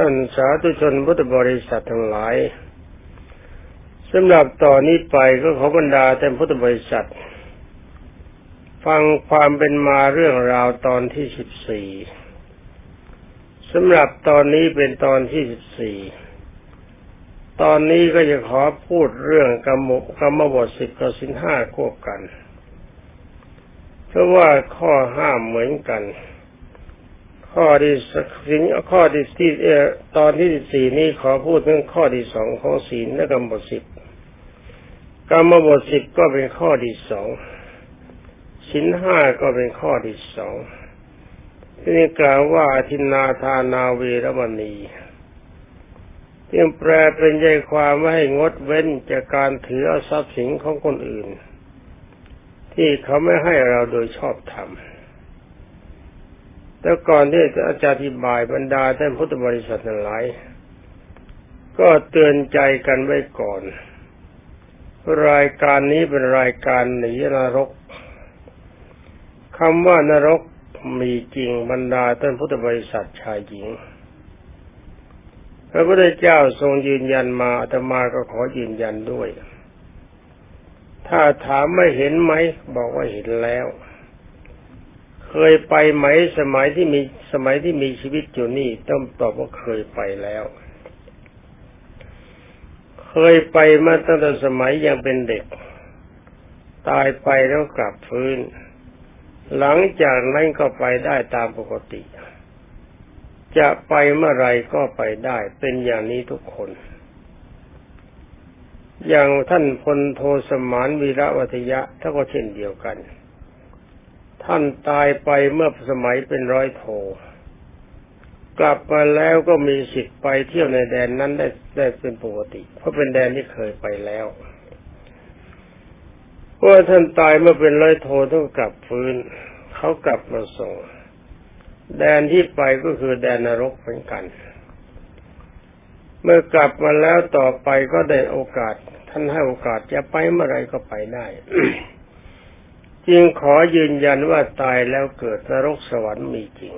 ท่านสาธุชนพุทธบริษัททั้งหลายสำหรับต่อนนี้ไปก็ขอบรรดาท่พุทธบริษัท ฟังความเป็นมาเรื่องราวตอนที่สิบสี่สำหรับตอนนี้เป็นตอนที่สิบสี่ตอนนี้ก็จะขอพูดเรื่องกรรมกรรมบทสิบกับสินห้าควบกัน เพราะว่าข้อห้ามเหมือนกัน ข้อที่สิ่งข้อที่ที่เออตอนที่สี่นี้ขอพูดเรื่องข้อที่สองของศีลและกรรมบทสิบกรรมบทสิบก็เป็นข้อที่สองศีลห้าก็เป็นข้อที่สองที่นี่กล่าวว่าทินนาทานาเวรมณีเพียงแปลเป็นใจความว่าให้งดเว้นจากการถือเอาทรัพย์สินของคนอื่น ที่เขาไม่ให้เราโดยชอบธรรม แต่ก่อนที่จะอธิบายบรรดาท่านพุทธบริษัททั้งหลาย ก็เตือนใจกันไว้ก่อน รายการนี้เป็นรายการหนีนรกคำว่านรกมีจริงบรรดาท่านพุทธบริษัทชายหญิง พระพุทธเจ้าทรงยืนยันมาอาตมาก็ขอยืนยันด้วย ถ้าถามไม่เห็นไหม บอกว่าเห็นแล้ว เคยไปไหมสมัยที่มีสมัยที่มีชีวิตอยู่นี่ ต้องตอบว่าเคยไปแล้ว เคยไปมาตั้งแต่สมัยยังเป็นเด็ก ตายไปแล้วกลับฟื้น หลังจากนั้นก็ไปได้ตามปกติ จะไปเมื่อไรก็ไปได้ เป็นอย่างนี้ทุกคน อย่างท่านพลโทสมานวีระวัทยะท่านก็เช่นเดียวกัน ท่านตายไปเมื่อสมัยเป็นร้อยโท กลับมาแล้วก็มีสิทธิ์ไปเที่ยวในแดนนั้นได้ได้เป็นปกติ เพราะเป็นแดนที่เคยไปแล้วเพราะท่านตายเมื่อเป็นร้อยโทต้องกลับฟื้นเขากลับมาส่ง แดนที่ไปก็คือแดนนรกเหมือนกัน เมื่อกลับมาแล้วต่อไปก็ได้โอกาส ท่านให้โอกาสจะไปเมื่อไรก็ไปได้ จึงขอยืนยันว่าตายแล้วเกิดนรกสวรรค์มีจริง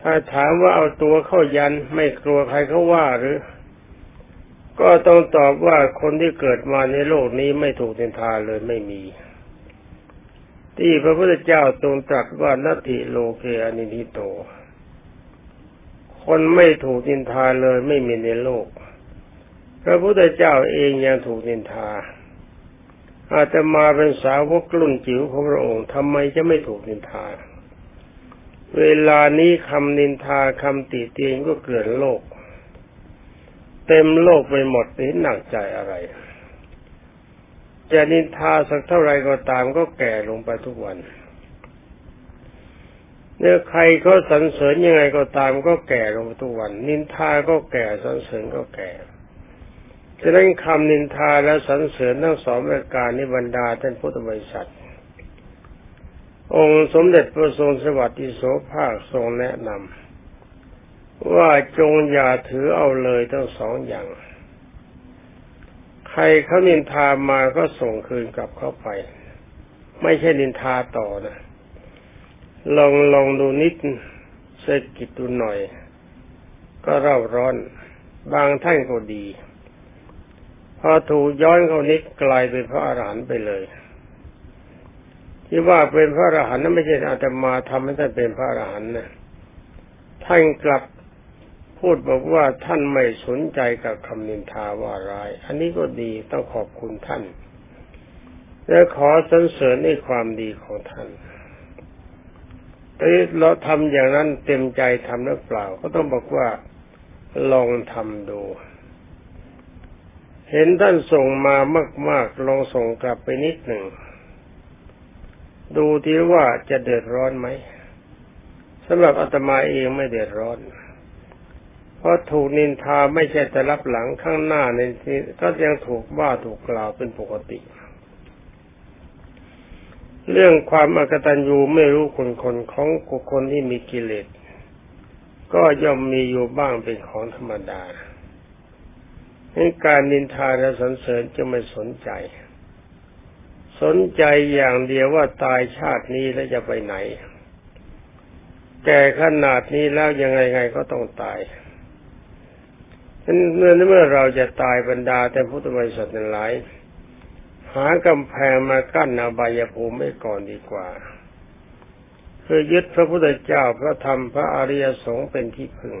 ถ้าถามว่าเอาตัวเข้ายันไม่กลัวใครเขาว่าหรือ ก็ต้องตอบว่าคนที่เกิดมาในโลกนี้ไม่ถูกเินทาเลยไม่มี ที่พระพุทธเจ้าทรงตรัสว่านัตถิโลเกอนินิโต คนไม่ถูกนินทาเลยไม่มีในโลก พระพุทธเจ้าเองยังถูกนินทา อาจจะมาเป็นสาวกรุ่นจิ๋วของพระองค์ทำไมจะไม่ถูกนินทา เวลานี้คำนินทาคำติเตียงก็เกลื่อนโลก เต็มโลกไปหมดนี่หนักใจอะไร จะนินทาสักเท่าไรก็ตามก็แก่ลงไปทุกวันเนื้อใครเขาสรรเสริญยังไงก็ตามก็แก่ลงทุกวัน นินทาก็แก่สรรเสริญก็แก่ ฉะนั้นคำนินทาและสรรเสริญทั้งสองประการนิบรรดาท่านพุทธบริษัท องค์สมเด็จพระทรงสวัสดิโสภาคทรงแนะนำว่าจงอย่าถือเอาเลยทั้งสองอย่าง ใครเขานินทามาก็ส่งคืนกลับเข้าไป ไม่ใช่นินทาต่อนะลองลองดูนิดเศรษฐกิจดูหน่อย ก็เร่าร้อน บางท่านก็ดี พอถูกย้อนเขานิดกลายเป็นพระอรหันต์ไปเลยที่ว่าเป็นพระอรหันต์นั้นไม่ใช่อาตมาทำให้ท่านเป็นพระอรหันต์นะท่านกลับพูดบอกว่าท่านไม่สนใจกับคำนินทาว่าร้าย อันนี้ก็ดีต้องขอบคุณท่าน และขอสรรเสริญในความดีของท่านแต่เราทำอย่างนั้นเต็มใจทำหรือเปล่า ก็ต้องบอกว่าลองทำดู เห็นท่านส่งมามาก ๆ ลองส่งกลับไปนิดหนึ่ง ดูทีว่าจะเดือดร้อนไหมสำหรับอาตมาเองไม่เดือดร้อน เพราะถูกนินทาไม่ใช่แต่รับหลังข้างหน้าในที่ก็ยังถูกว่าถูกกล่าวเป็นปกติ เรื่องความอกตัญญูไม่รู้คนคนของคนที่มีกิเลสก็ย่อมมีอยู่บ้างเป็นของธรรมดา ให้การนินทาและสรรเสริญจะไม่สนใจ สนใจอย่างเดียวว่าตายชาตินี้แล้วจะไปไหน แก่ขนาดนี้แล้วยังไงไงก็ต้องตายเมื่อเมื่อเราจะตายบรรดาแต่พุทธบริษัทนั้นหลาย หากำแพงมากั้นอาบายภูมิไว้ก่อนดีกว่าคือยึดพระพุทธเจ้าพระธรรมพระอริยสงฆ์เป็นที่พึ่ง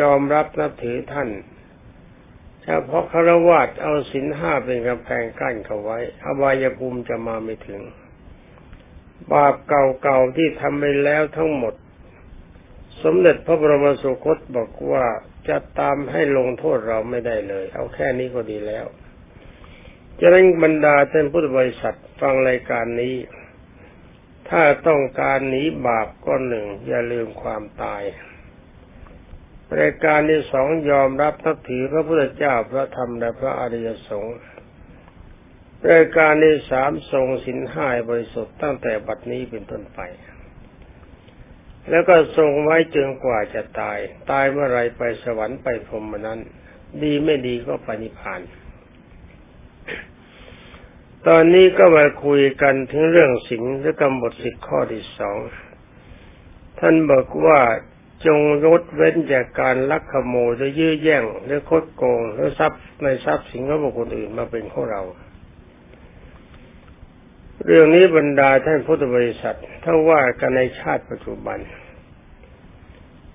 ยอมรับนับถือท่าน เฉพาะคารวะเอาศีลห้าเป็นกำแพงกั้นเขาไว้ อบายภูมิจะมาไม่ถึง บาปเก่าๆที่ทำไปแล้วทั้งหมด สมเด็จพระบรมสุคตบอกว่าจะตามให้ลงโทษเราไม่ได้เลย เอาแค่นี้ก็ดีแล้วจะนั้นบรรดาท่านพุทธบริษัทฟังรายการนี้ ถ้าต้องการหนีบาปก้อนหนึ่ง อย่าลืมความตาย รายการที่สองยอมรับนับถือพระพุทธเจ้าพระธรรมและพระอริยสงฆ์รายการที่สามทรงสินห้าบริสุทธิ์ตั้งแต่บัดนี้เป็นต้นไป แล้วก็ทรงไว้จนกว่าจะตาย ตายเมื่อไรไปสวรรค์ไปพรหมนั้น ดีไม่ดีก็ไปนิพพาน ตอนนี้ก็มาคุยกันถึงเรื่องสิงและกำหนดสิทธิข้อที่สองท่านบอกว่า จงลดเว้นจากการลักขโมยหรือยื้อแย่งหรือคดโกงหรือทรัพย์ในทรัพย์สินของบุคคลอื่นมาเป็นของเรา เรื่องนี้บรรดาท่านพุทธบริษัทถ้าว่ากันในชาติปัจจุบัน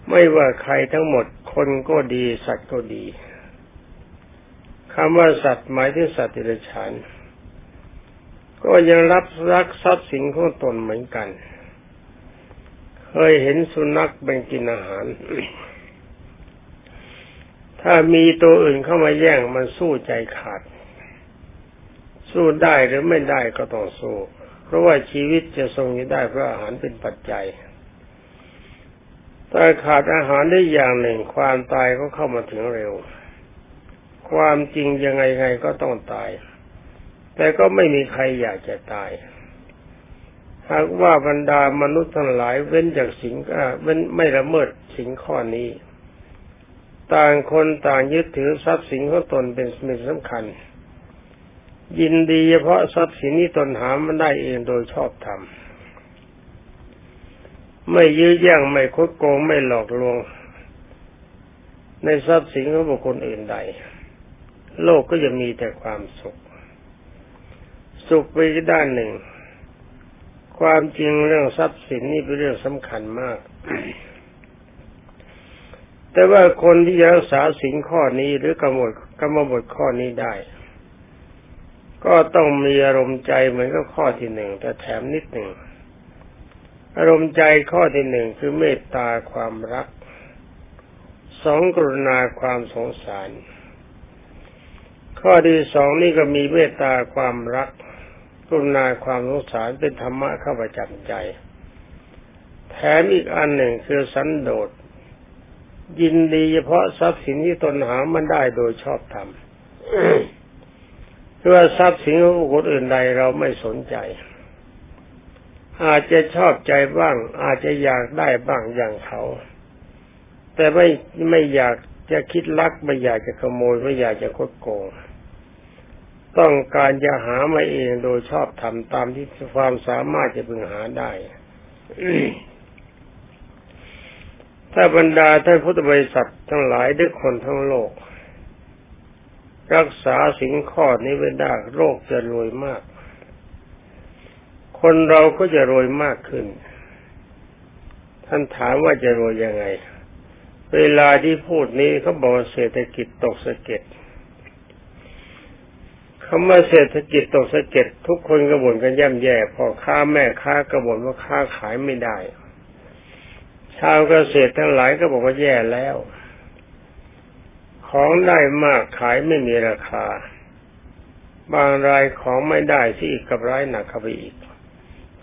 ไม่ว่าใครทั้งหมดคนก็ดีสัตว์ก็ดีคำว่าสัตว์หมายถึงสัตว์ติรฉานก็ยังรับรักทรัพย์สินของตนเหมือนกัน เคยเห็นสุนัขเป็นกินอาหาร ถ้ามีตัวอื่นเข้ามาแย่งมันสู้ใจขาด สู้ได้หรือไม่ได้ก็ต้องสู้เพราะว่าชีวิตจะทรงอยู่ได้เพราะอาหารเป็นปัจจัยถ้าขาดอาหารได้อย่างหนึ่งความตายก็เข้ามาถึงเร็ว ความจริงยังไงไงก็ต้องตาย แต่ก็ไม่มีใครอยากจะตาย หากว่าบรรดามนุษย์ทั้งหลายเว้นจากสิ่งเว้นไม่ละเมิดสิ่งข้อนี้ ต่างคนต่างยึดถือทรัพย์สินของตนเป็นสิ่งสำคัญ ยินดีเฉพาะทรัพย์สินนี้ตนหามันได้เองโดยชอบธรรมไม่ยื้อแย่งไม่คดโกงไม่หลอกลวง ในทรัพย์สินของบุคคลอื่นใด โลกก็จะมีแต่ความสุข สุขไปด้านหนึ่ง ความจริงเรื่องทรัพย์สินนี่เป็นเรื่องสำคัญมาก แต่ว่าคนที่รักษาสินข้อนี้หรือกำหนดกำหนดข้อนี้ได้ ก็ต้องมีอารมณ์ใจเหมือนกับข้อที่หนึ่งแต่แถมนิดหนึ่งอารมณ์ใจข้อที่หนึ่งคือเมตตาความรักสองกรุณาความสงสาร ข้อที่สองนี่ก็มีเมตตาความรัก รุณาความสงสารเป็นธรรมะเข้าประจำใจ แถมอีกอันหนึ่งคือสันโดษ ยินดีเฉพาะทรัพย์สินที่ตนหามันได้โดยชอบธรรมเพื่อทรัพย์สินของคนอื่นใดเราไม่สนใจ อาจจะชอบใจบ้าง อาจจะอยากได้บ้างอย่างเขา แต่ไม่ไม่อยากจะคิดลักไม่อยากจะขโมยไม่อยากจะคดโกง ต้องการจะหามาเองโดยชอบทำตามที่ความสามารถจะพึงหาได้ ถ้าบรรดาท่านพุทธบริษัททั้งหลายด้วยคนทั้งโลก รักษาสิ่งข้อนี้ไว้ได้โลกจะรวยมาก คนเราก็จะรวยมากขึ้น ท่านถามว่าจะรวยยังไง เวลาที่พูดนี้เขาบอกเศรษฐกิจตกสะเก็ด คำว่าเศรษฐกิจตกสะเก็ดทุกคนกระบ่นกันย่ำแย่พอค้าแม่ค้ากระบ่นว่าค้าขายไม่ได้ ชาวเกษตรทั้งหลายก็บอกว่าแย่แล้ว ของได้มากขายไม่มีราคา บางรายของไม่ได้ที่อีกกับร้ายหนักเข้าไปอีก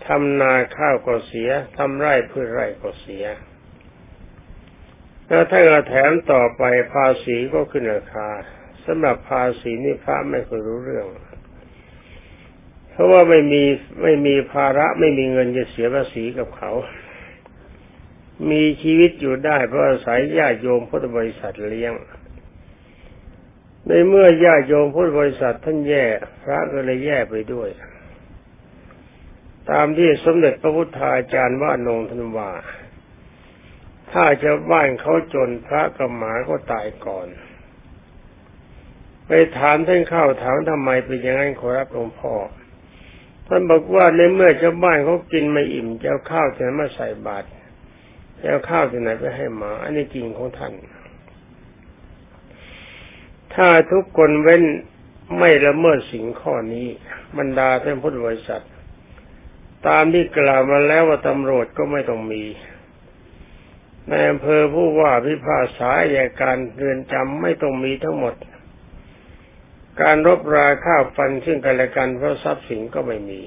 ทำนาข้าวก็เสียทำไร่พืชไร่ก็เสียแล้วถ้าเราแถมต่อไปภาษีก็ขึ้นราคา สำหรับภาษีนี่พระไม่เคยรู้เรื่อง เพราะว่าไม่มีไม่มีภาระไม่มีเงินจะเสียภาษีกับเขา มีชีวิตอยู่ได้เพราะอาศัยญาติโยมพุทธบริษัทเลี้ยง ในเมื่อญาติโยมพุทธบริษัทท่านแย่ พระก็เลยแย่ไปด้วย ตามที่สมเด็จพระพุทธาจารย์ว่านงทันว่าถ้าชาวบ้านเขาจนพระกับหมาก็ตายก่อน ไปถามท่านเข้าถามทำไมเป็นอย่างนั้นขอรับหลวงพ่อ ท่านบอกว่าในเมื่อชาวบ้านเขากินไม่อิ่มจะเอาข้าวที่ไหนมาใส่บาตรจะเอาข้าวที่ไหนไปให้หมา อันนี้จริงของท่าน ถ้าทุกคนเว้นไม่ละเมิดสิ่งข้อนี้ บรรดาท่านพุทธบริษัท ตามที่กล่าวมาแล้วว่าตำรวจก็ไม่ต้องมีในอำเภอผู้ว่าพิพากษาอายการเรือนจำไม่ต้องมีทั้งหมด การรบราข้าฟันซึ่งกันและกันเพราะทรัพย์สินก็ไม่มี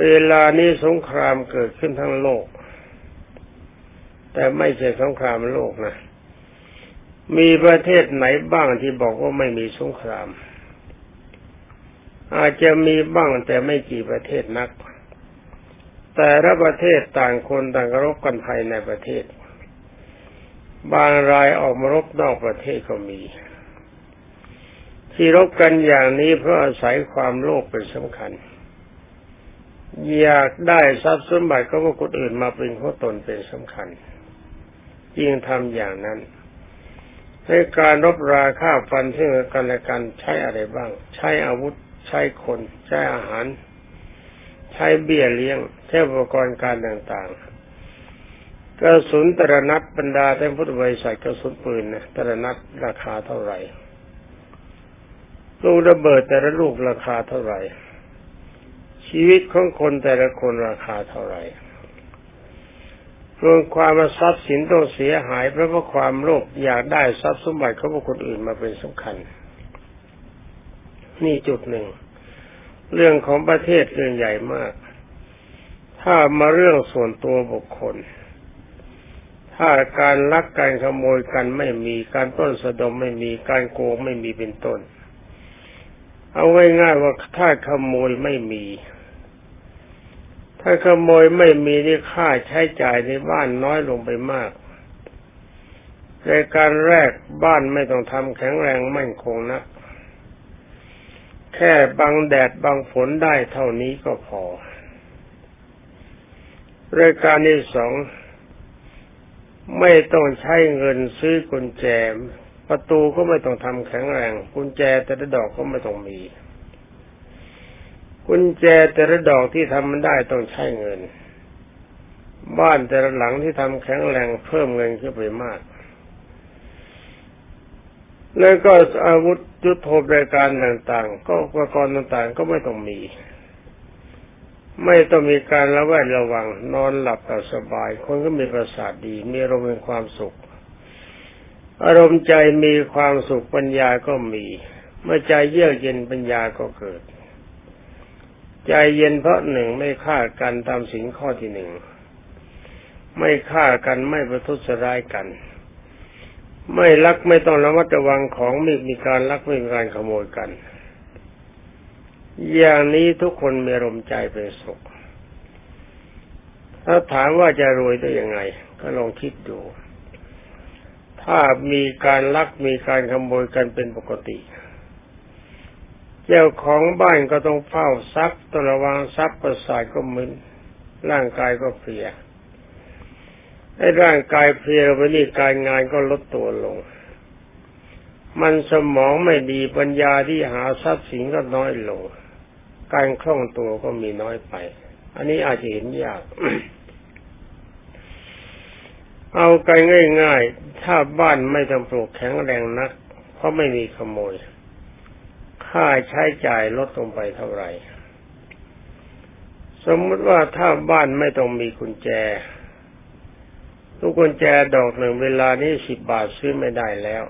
เวลานี้สงครามเกิดขึ้นทั้งโลก แต่ไม่ใช่สงครามโลกนะ มีประเทศไหนบ้างที่บอกว่าไม่มีสงคราม อาจจะมีบ้างแต่ไม่กี่ประเทศนัก แต่ละประเทศต่างคนต่างรบกันภายในประเทศ บางรายออกมารบนอกประเทศก็มี ที่รบกันอย่างนี้เพราะอาศัยความโลภเป็นสำคัญ อยากได้ทรัพย์สมบัติก็ว่าคนอื่นมาเป็นของตนเป็นสำคัญยิ่งทำอย่างนั้นในการรบราฆ่าฟันซึ่งกันและกันใช้อะไรบ้าง ใช้อาวุธใช้คน ใช้อาหาร ใช้เบี้ยเลี้ยง ใช้อุปกรณ์การต่างๆกระสุนตระนัดบรรดาท่านพุทธบริษัทกระสุนปืนนะตระนัดราคาเท่าไหร่ ลูกระเบิดแต่ละลูกราคาเท่าไหร่ ชีวิตของคนแต่ละคนราคาเท่าไหร่รวมความมาทรัพย์สินต้องเสียหายเพราะว่าความโลภอยากได้ทรัพย์สมบัติของคนอื่นมาเป็นสำคัญ นี่จุดหนึ่ง เรื่องของประเทศเรื่องใหญ่มาก ถ้ามาเรื่องส่วนตัวบุคคล ถ้าการลักการขโมยกันไม่มีการต้นสะดมไม่มีการโกงไม่มีเป็นต้น เอาง่ายๆว่าถ้าขโมยไม่มี ถ้าขโมยไม่มีนี่ค่าใช้จ่ายในบ้านน้อยลงไปมากในการแรกบ้านไม่ต้องทำแข็งแรงมั่นคงนักแค่บังแดดบังฝนได้เท่านี้ก็พอรายการที่สองไม่ต้องใช้เงินซื้อกุญแจ ประตูก็ไม่ต้องทำแข็งแรงกุญแจแต่ละดอกก็ไม่ต้องมีกุญแจแต่ละดอกที่ทำมันได้ต้องใช้เงิน บ้านแต่ละหลังที่ทำแข็งแรงเพิ่มเงินขึ้นไปมาก แล้วก็อาวุธยุทโธบริการต่างๆ ก็อุปกรณ์ต่างๆ ก็ไม่ต้องมี ไม่ต้องมีการระแวดระวัง นอนหลับแต่สบาย คนก็มีประสาทดี มีอารมณ์เป็นความสุข อารมณ์ใจมีความสุขปัญญาก็มี เมื่อใจเยือกเย็นปัญญาก็เกิด ใจเย็นเพราะหนึ่งไม่ฆ่ากันตามสิ่งข้อที่หนึ่งไม่ฆ่ากันไม่ประทุษร้ายกัน ไม่ลักไม่ต้องระมัดระวังของไม่มีการลักไม่มีการขโมยกัน อย่างนี้ทุกคนมีอารมณ์ใจเป็นสุขถ้าถามว่าจะรวยได้ยังไง ก็ลองคิดดู ถ้ามีการลักมีการขโมยกันเป็นปกติ เจ้าของบ้านก็ต้องเฝ้าทรัพย์ตระวังทรัพย์ประสาทก็มึนร่างกายก็เพลียให้ร่างกายเพลียไปนี่การงานก็ลดตัวลง มันสมองไม่ดีปัญญาที่หาทรัพย์สินก็น้อยลง การคล่องตัวก็มีน้อยไป อันนี้อาจจะเห็นยาก เอาไกง่ายๆ ถ้าบ้านไม่ทำปลูกแข็งแรงนัก เพราะไม่มีขโมย ค่าใช้จ่ายลดลงไปเท่าไหร่ สมมติว่าถ้าบ้านไม่ต้องมีกุญแจ ลูกกุญแจดอกหนึ่งเวลานี้สิบบาทซื้อไม่ได้แล้ว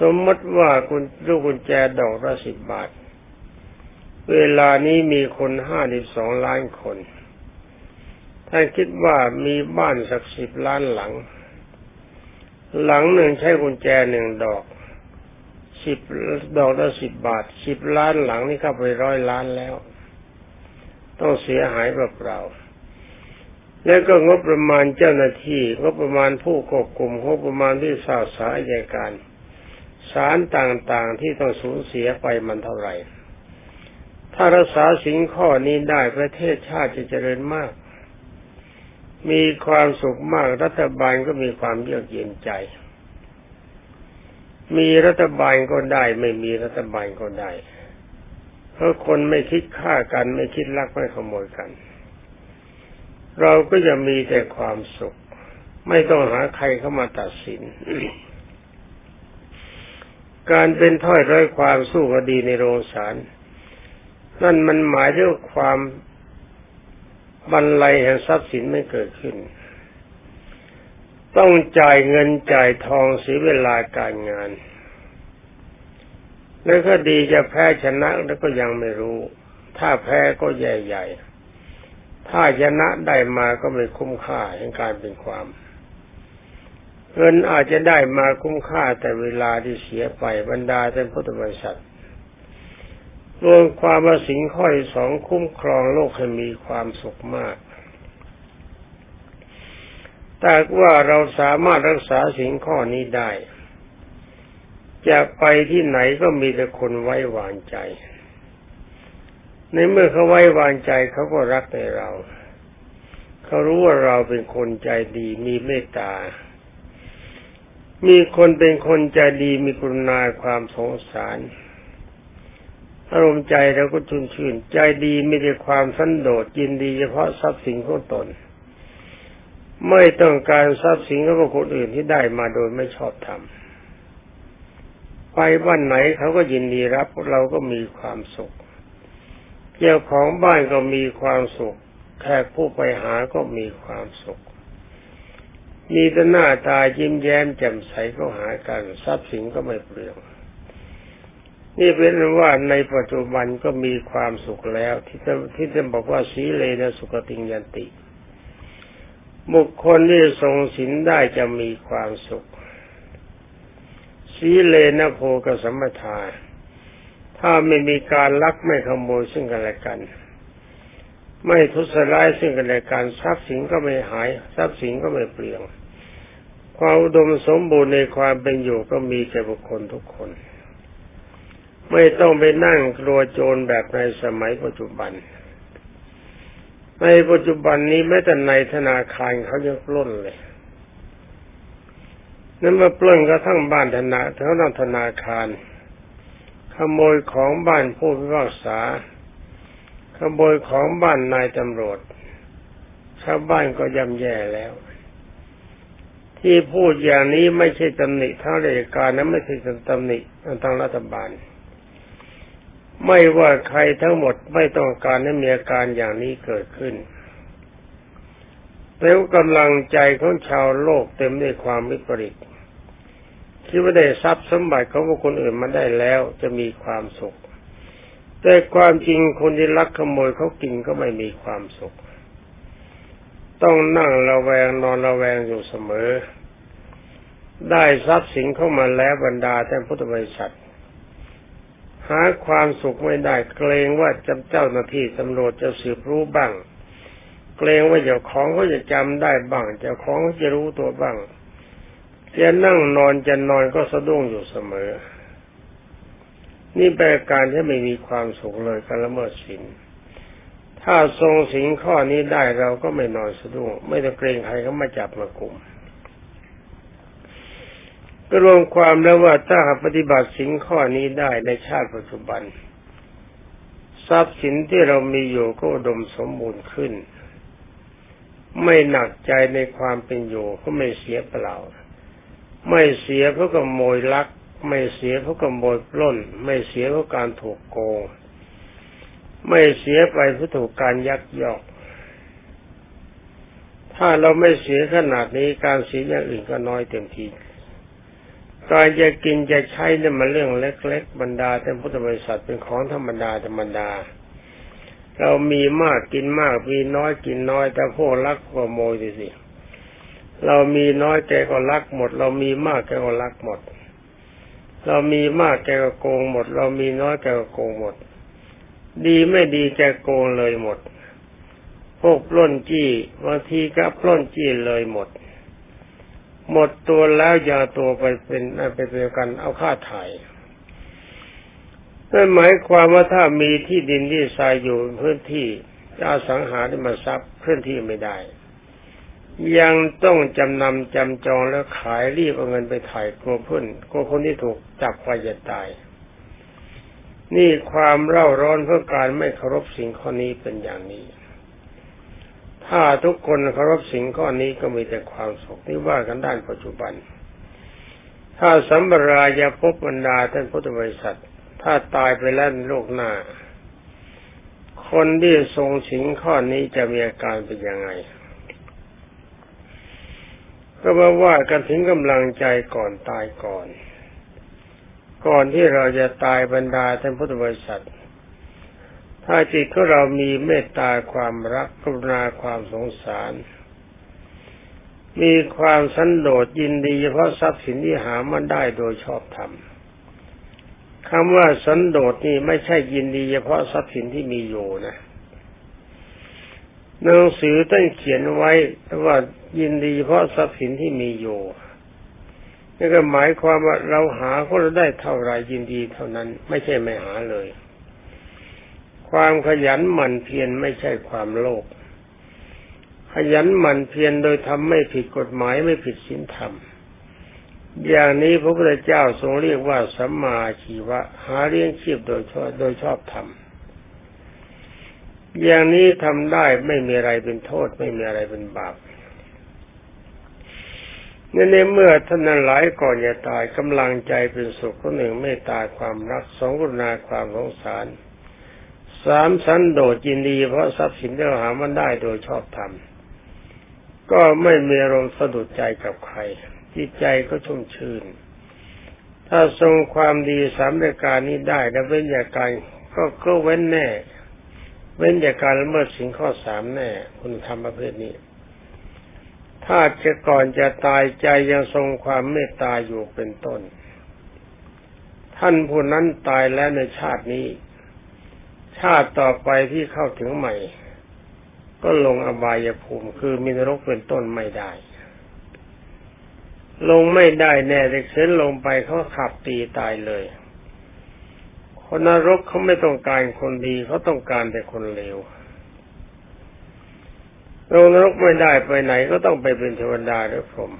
สมมติว่าคุณลูกกุญแจดอกละสิบบาท เวลานี้มีคนห้าสิบสองล้านคน ท่านคิดว่ามีบ้านสักสิบล้านหลัง หลังหนึ่งใช้กุญแจหนึ่งดอกสิบดอกละสิบบาทสิบล้านหลังนี่เข้าไปร้อยล้านแล้ว ต้องเสียหายเปล่าๆแล้วก็งบประมาณเจ้าหน้าที่งบประมาณผู้ควบคุมงบประมาณที่สาสายใหญ่การสารต่างๆที่ต้องสูญเสียไปมันเท่าไหร่ ถ้ารักษาสิ่งข้อนี้ได้ประเทศชาติจะเจริญมาก มีความสุขมากรัฐบาลก็มีความเยือกเย็นใจ มีรัฐบาลก็ได้ ไม่มีรัฐบาลก็ได้ เพราะคนไม่คิดฆ่ากัน ไม่คิดลักไม่ขโมยกัน เราก็จะมีแต่ความสุข ไม่ต้องหาใครเข้ามาตัดสิน การเป็นถ้อยร้อยความสู้คดีในโรงศาลนั่นมันหมายถึงความ บรรลัยแห่งทรัพย์สินไม่เกิดขึ้น ต้องจ่ายเงินจ่ายทองเสียเวลาการงาน แล้วก็ดีจะแพ้ชนะแล้วก็ยังไม่รู้ ถ้าแพ้ก็ใหญ่ๆถ้าชนะได้มาก็ไม่คุ้มค่าแห่งการเป็นความเงินอาจจะได้มาคุ้มค่าแต่เวลาที่เสียไปบรรดาเป็นพุทธบริษัท รวมความว่าสิ่งข้อที่สองคุ้มครองโลกให้มีความสุขมากแต่ว่าเราสามารถรักษาสิ่งข้อนี้ได้ จะไปที่ไหนก็มีแต่คนไว้วางใจ ในเมื่อเขาไว้วางใจเขาก็รักในเรา เขารู้ว่าเราเป็นคนใจดีมีเมตตา มีคนเป็นคนใจดีมีกรุณาความสงสาร อารมณ์ใจเราก็ชุ่นชื่น ใจดีไม่ได้ความสันโดษยินดีเฉพาะทรัพย์สินของตน ไม่ต้องการทรัพย์สินของคนอื่นที่ได้มาโดยไม่ชอบธรรมไปบ้านไหนเขาก็ยินดีรับเราก็มีความสุขเจ้าของบ้านก็มีความสุขแขกผู้ไปหาก็มีความสุข มีแต่หน้าตายิ้มแย้มแจ่มใสก็หากันทรัพย์สินก็ไม่เปลือง นี่เป็นว่าในปัจจุบันก็มีความสุขแล้ว ที่จะที่จะบอกว่าสีเลนะสุขติงยันติ บุคคลที่ทรงศีลได้จะมีความสุข สีเลนะโพกสมถาถ้าไม่มีการลักไม่ขโมยซึ่งกันและกัน ไม่ทุสร้ายซึ่งกันและกันทรัพย์สินก็ไม่หายทรัพย์สินก็ไม่เปลี่ยนความอุดมสมบูรณ์ในความเป็นอยู่ก็มีแก่บุคคลทุกคน ไม่ต้องไปนั่งกลัวโจรแบบในสมัยปัจจุบัน ในปัจจุบันนี้แม้แต่ในธนาคารเขายังปล้นเลยนั่นมาปล้นกระทั่งบ้านธนาทั้งนั้นธนาคาร ขโมยของบ้านผู้พิพากษา ขโมยของบ้านนายตำรวจ ชาวบ้านก็ย่ำแย่แล้ว ที่พูดอย่างนี้ไม่ใช่ตำหนิทางราชการนะไม่ใช่ตำหนิทางรัฐบาล ไม่ว่าใครทั้งหมดไม่ต้องการให้มีอาการอย่างนี้เกิดขึ้นแล้วกำลังใจของชาวโลกเต็มด้วยความวิปริตคิดว่าได้ทรัพย์สมบัติของคนอื่นมาได้แล้วจะมีความสุข แต่ความจริงคนที่ลักขโมยเขากินก็ไม่มีความสุข ต้องนั่งระแวงนอนระแวงอยู่เสมอ ได้ทรัพย์สินเข้ามาแล้วบรรดาท่านพุทธบริษัท หาความสุขไม่ได้ เกรงว่าจำเจ้าหน้าที่ตำรวจจะสืบรู้บ้าง เกรงว่าเจ้าของเขาจะจำได้บ้างเจ้าของจะรู้ตัวบ้างจะนั่งนอนจะนอนก็สะดุ้งอยู่เสมอ นี่เป็นการที่ไม่มีความสุขเลยการละเมิดศีลถ้าทรงสิงข้อนี้ได้เราก็ไม่นอนสะดุ้งไม่ต้องเกรงใครเขามาจับมากลุ่ม ก็รวมความแล้วว่าถ้าหากปฏิบัติสิ่งข้อนี้ได้ในชาติปัจจุบัน ทรัพย์สินที่เรามีอยู่ก็ดมสมบูรณ์ขึ้น ไม่หนักใจในความเป็นอยู่ก็ไม่เสียเปล่า ไม่เสียเพราะขโมยลัก ไม่เสียเพราะขโมยปล้น ไม่เสียเพราะการถูกโกง ไม่เสียไปเพราะถูกการยักยอก ถ้าเราไม่เสียขนาดนี้การเสียอย่างอื่นก็น้อยเต็มที การจะกินจะใช้เนี่ยมันเรื่องเล็ก ๆ บรรดาแต่พุทธบริษัทเป็นของธรรมดาธรรมดา เรามีมากกินมากมีน้อยกินน้อย แต่พวกลักพวกโมยสิ เรามีน้อยแกก็ลักหมด เรามีมากแกก็ลักหมด เรามีมากแกก็โกงหมด เรามีน้อยแกก็โกงหมด ดีไม่ดีแกโกงเลยหมดพวกปล้นจี้บางทีก็ปล้นจี้เลยหมด หมดตัวแล้วอย่าตัวไปเป็นไปเป็นกันเอาค่าถ่ายนั่นหมายความว่าถ้ามีที่ดินที่ทรายอยู่พื้นที่จะสังหาริมทรัพย์เคลื่อนที่ไม่ได้ ยังต้องจำนำจำจองแล้วขายรีบเอาเงินไปถ่ายกลัวพุ่นกลัวคนที่ถูกจับไปจะตาย นี่ความเร่าร้อนเพื่อการไม่เคารพสิ่งข้อนี้เป็นอย่างนี้ ถ้าทุกคนเคารพสิ่งข้อนี้ก็มีแต่ความสุขที่ว่ากันด้านปัจจุบัน ถ้าสัมปรายาพบบรรดาท่านพุทธบริษัท ถ้าตายไปแล้วโลกหน้า คนที่ทรงสิงข้อนี้จะมีอาการเป็นยังไง ก็มาว่ากันถึงกำลังใจก่อนตายก่อน ก่อนที่เราจะตายบรรดาท่านพุทธบริษัท ถ้าจิตของเรามีเมตตาความรักกรุณาความสงสาร มีความสันโดษยินดีเฉพาะทรัพย์สินที่หามันได้โดยชอบธรรมคำว่าสันโดษนี่ไม่ใช่ยินดีเฉพาะทรัพย์สินที่มีอยู่นะหนังสือต้องเขียนไว้ว่ายินดีเฉพาะทรัพย์สินที่มีอยู่นี่ก็หมายความว่าเราหาก็ได้เท่าไรยินดีเท่านั้น ไม่ใช่ไม่หาเลย ความขยันหมั่นเพียรไม่ใช่ความโลภขยันหมั่นเพียรโดยทำไม่ผิดกฎหมายไม่ผิดศีลธรรม อย่างนี้พระพุทธเจ้าทรงเรียกว่าสัมมาชีวะ หาเลี้ยงชีพโดยชอบโดยชอบธรรม อย่างนี้ทำได้ไม่มีอะไรเป็นโทษไม่มีอะไรเป็นบาปในเมื่อท่านนั้นหลายก่อนจะตายกำลังใจเป็นสุขข้อหนึ่งเมตตาความรักสองกรุณาความสงสาร สามสันโดษยินดี เพราะทรัพย์สินที่เราหามันได้โดยชอบธรรมก็ไม่มีอารมณ์สะดุดใจกับใคร จิตใจก็ชุ่มชื่น ถ้าทรงความดีสามรายการนี้ได้แล้วเว้นจากการก็ก็เว้นแน่ เว้นจากการละเมิดสิ่งข้อสามแน่ คุณทำประเภทนี้ ถ้าจะก่อนจะตายใจยังทรงความเมตตาอยู่เป็นต้น ท่านผู้นั้นตายแล้วในชาตินี้ ชาติต่อไปที่เข้าถึงใหม่ ก็ลงอบายภูมิคือมินรกเป็นต้นไม่ได้ ลงไม่ได้แน่เด็กเส้นลงไปเขาขับตีตายเลย คนนรกเขาไม่ต้องการคนดีเขาต้องการแต่คนเลวลงนรกไม่ได้ไปไหนก็ต้องไปเป็นเทวดาหรือพรหม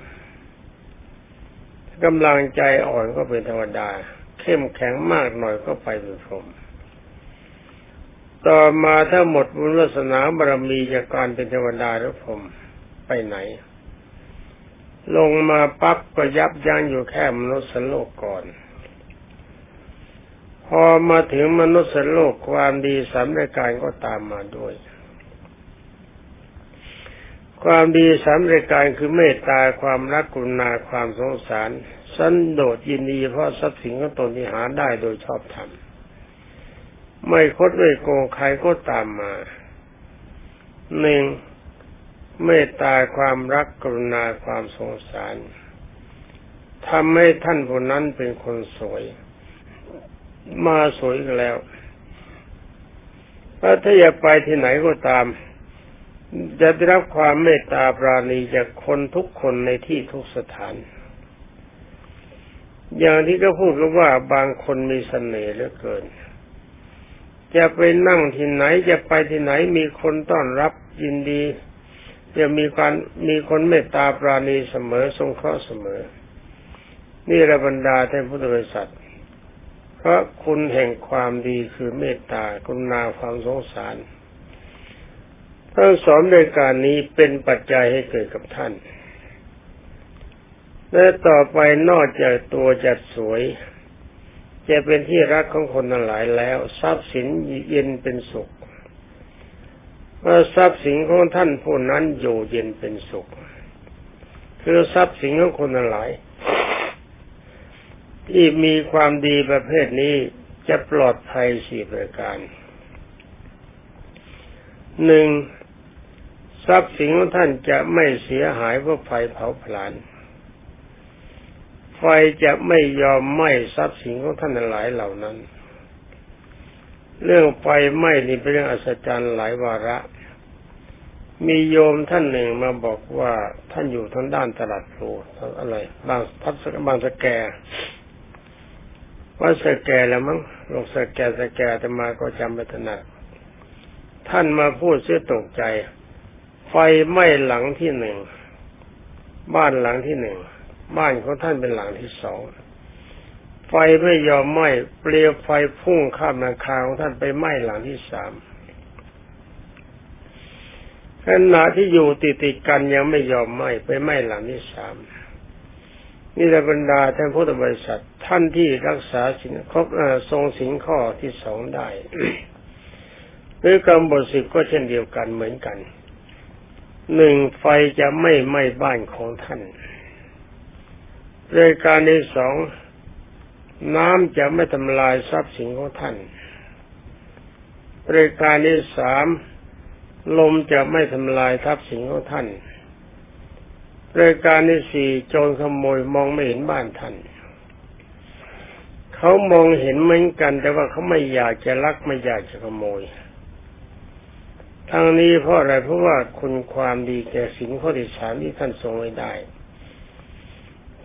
กำลังใจอ่อนก็เป็นเทวดา เข้มแข็งมากหน่อยก็ไปเป็นพรหม ต่อมาถ้าหมดบุญวาสนาบารมีจากการเป็นเทวดาหรือพรหมไปไหน ลงมาปั๊บก็ยับยั้งอยู่แค่มนุษย์โลกก่อน พอมาถึงมนุษย์โลกความดีสามรายการก็ตามมาด้วย ความดีสามรายการคือเมตตาความรักกุณาความสงสาร สันโดษยินดีเพราะทรัพย์สินของตนที่หาได้โดยชอบธรรม ไม่คดไม่โกงใครก็ตามมาหนึ่งเมตตาความรักกรุณาความสงสารทำให้ท่านผู้นั้นเป็นคนสวย มาสวยแล้วถ้าอยากไปที่ไหนก็ตาม จะได้รับความเมตตาปราณีจากคนทุกคนในที่ทุกสถาน อย่างที่เขาพูดกันว่าบางคนมีเสน่ห์เหลือเกิน จะไปนั่งที่ไหนจะไปที่ไหนมีคนต้อนรับยินดี จะมีการมีคนเมตตาปราณีเสมอทรงเคราะห์เสมอ นี่ระบรรดาท่านพุทธบริษัทเพราะคุณแห่งความดีคือเมตตากรุณาความสงสารทั้งสอนโดยการนี้เป็นปัจจัยให้เกิดกับท่าน และต่อไปนอกจากตัวจัดสวย จะเป็นที่รักของคนทั้งหลายแล้ว ทรัพย์สินเย็นเป็นสุขว่าทรัพย์สินของท่านผู้นั้นอยู่เย็นเป็นสุข คือทรัพย์สินของคนหลาย ที่มีความดีประเภทนี้จะปลอดภัยสี่ประการหนึ่งทรัพย์สินของท่านจะไม่เสียหายเพราะไฟเผาผลาญ ไฟจะไม่ยอมไหม้ทรัพย์สินของท่านหลายเหล่านั้น เรื่องไฟไหม้นี่เป็นเรื่องอัศจรรย์หลายวาระ มีโยมท่านหนึ่งมาบอกว่าท่านอยู่ทางด้านตลาดพลูอะไรบางพัดบางสแกวัดสแกแล้วมั้งลงสแกสแกแต่มาก็จำไม่ถนัดท่านมาพูดเสียตกใจ ไฟไหม้หลังที่หนึ่ง บ้านหลังที่หนึ่ง บ้านของท่านเป็นหลังที่สอง ไฟไม่ยอมไหม้เปลวไฟพุ่งข้ามหลังคาของท่านไปไหม้หลังที่สามขณะที่อยู่ติดติดกันยังไม่ยอมไหม้ไปไหม้หลังที่สามนี่แหละบรรดาท่านพุทธบริษัทท่านที่รักษาสินครบทรงสินข้อที่สองได้หรือกรรมบทสิบก็เช่นเดียวกันเหมือนกันหนึ่งไฟจะไม่ไหม้บ้านของท่าน รายการที่สองน้ำจะไม่ทำลายทรัพย์สินของท่านรายการที่สามลมจะไม่ทำลายทรัพย์สินของท่านรายการที่สี่โจรขโมยมองไม่เห็นบ้านท่านเขามองเห็นเหมือนกัน แต่ว่าเขาไม่อยากจะลักไม่อยากจะขโมยทางนี้เพราะอะไรเพราะว่าคุณความดีแก่สินข้อที่สามที่ท่านทรงไว้ได้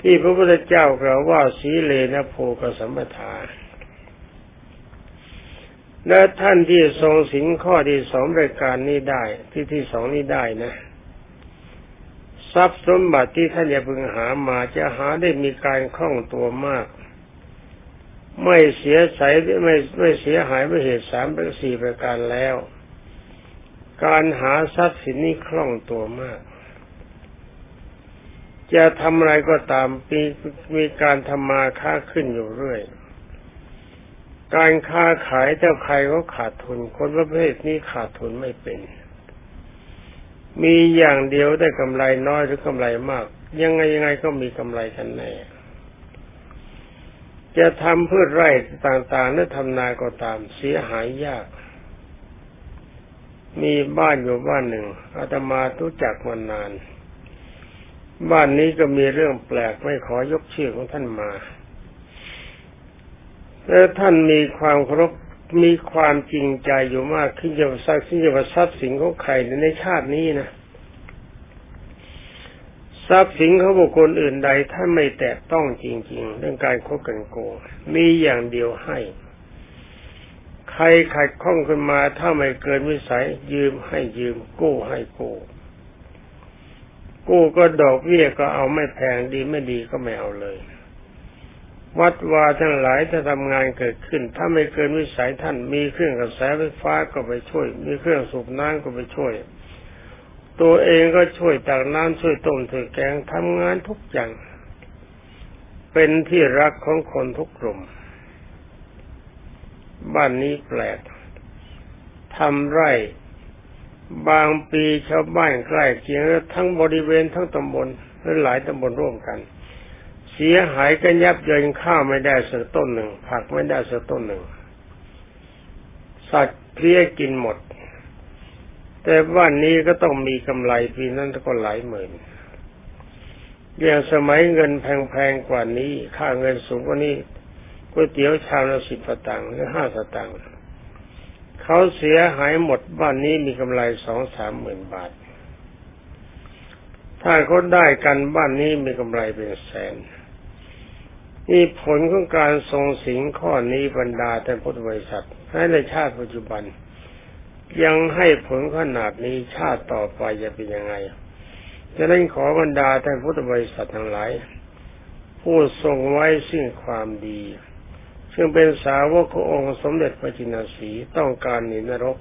ที่พระพุทธเจ้ากล่าวว่าสีเลนะโพกสัมปทา และท่านที่ทรงสินข้อที่สองรายการนี้ได้ ที่ที่สองนี้ได้นะ ทรัพย์สมบัติที่ท่านจะพึงหามาจะหาได้มีการคล่องตัวมาก ไม่เสียใสไม่ไม่เสียหายไม่เหตุสามเป็นสี่ประการแล้ว การหาทรัพย์สินนี้คล่องตัวมาก จะทำอะไรก็ตามมีมีการทำมาค้าขึ้นอยู่เรื่อย การค้าขายถ้าใครก็ขาดทุน คนประเภทนี้ขาดทุนไม่เป็น มีอย่างเดียวได้กำไรน้อยหรือกำไรมาก ยังไงยังไงก็มีกำไรกันแน่จะทำพืชไร่ต่างๆหรือทำนาก็ตามเสียหายยาก มีบ้านอยู่บ้านหนึ่งอาตมารู้จักมานาน บ้านนี้ก็มีเรื่องแปลกไม่ขอยกชื่อของท่านมาแล้วท่านมีความเคารพมีความจริงใจอยู่มากขึ้นจะทรัพย์ขึ้นจะทรัพย์สินของใครในชาตินี้นะทรัพย์สินของบุคคลอื่นใดถ้านไม่แตะต้องจริง ๆ เรื่องการคบกันโกงมีอย่างเดียวให้ ใครขัดข้องขึ้นมาถ้าไม่เกินวิสัยยืมให้ยืมกู้ให้กู้ กู้ก็ดอกเบี้ยก็เอาไม่แพงดีไม่ดีก็ไม่เอาเลย วัดวาทั้งหลายถ้าทำงานเกิดขึ้น ถ้าไม่เกินวิสัยท่านมีเครื่องกระแสไฟฟ้าก็ไปช่วย มีเครื่องสูบน้ำก็ไปช่วย ตัวเองก็ช่วยตักน้ำช่วยต้มถือแกงทำงานทุกอย่าง เป็นที่รักของคนทุกกลุ่ม บ้านนี้แปลกทำไร่ บางปีชาวบ้านใกล้เคียงทั้งบริเวณทั้งตำบลหรือหลายตำบลร่วมกัน เสียหายกันยับเยินข้าวไม่ได้สักต้นหนึ่ง ผักไม่ได้สักต้นหนึ่ง สัตว์เพลี้ยกินหมด แต่วันนี้ก็ต้องมีกำไรปีนั้นก็หลายหมื่นอย่างสมัยเงินแพงๆกว่านี้ ค่าเงินสูงกว่านี้ก๋วยเตี๋ยวชามละสิบสตางค์หรือห้าสตางค์ เขาเสียหายหมดบ้านนี้มีกำไรสองสามหมื่นบาท ถ้าเขาได้กันบ้านนี้มีกำไรเป็นแสน นี่ผลของการทรงสิงข้อนี้บรรดาท่านพุทธบริษัทให้ในชาติปัจจุบัน ยังให้ผลขนาดนี้ชาติต่อไปจะเป็นยังไงจะนั้นขอบรรดาท่านพุทธบริษัททั้งหลายผู้ทรงไว้ซึ่งความดี ซึ่งเป็นสาวกขององค์สมเด็จพระจินสีต้องการหนีนรก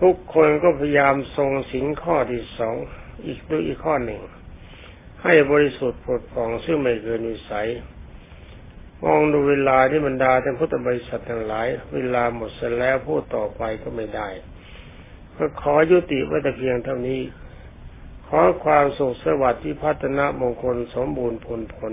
ทุกคนก็พยายามทรงสิงข้อที่สองอีกด้วยอีกข้อหนึ่ง ให้บริสุทธิ์ผดผ่องซึ่งไม่เกินวิสัย มองดูเวลาที่บรรดาท่านพุทธบริษัททั้งหลาย เวลาหมดเสร็จแล้วพูดต่อไปก็ไม่ได้ก็ขอยุติไว้แต่เพียงเท่านี้ ขอความสุขสวัสดิ์ที่พัฒนามงคลสมบูรณ์ผลผล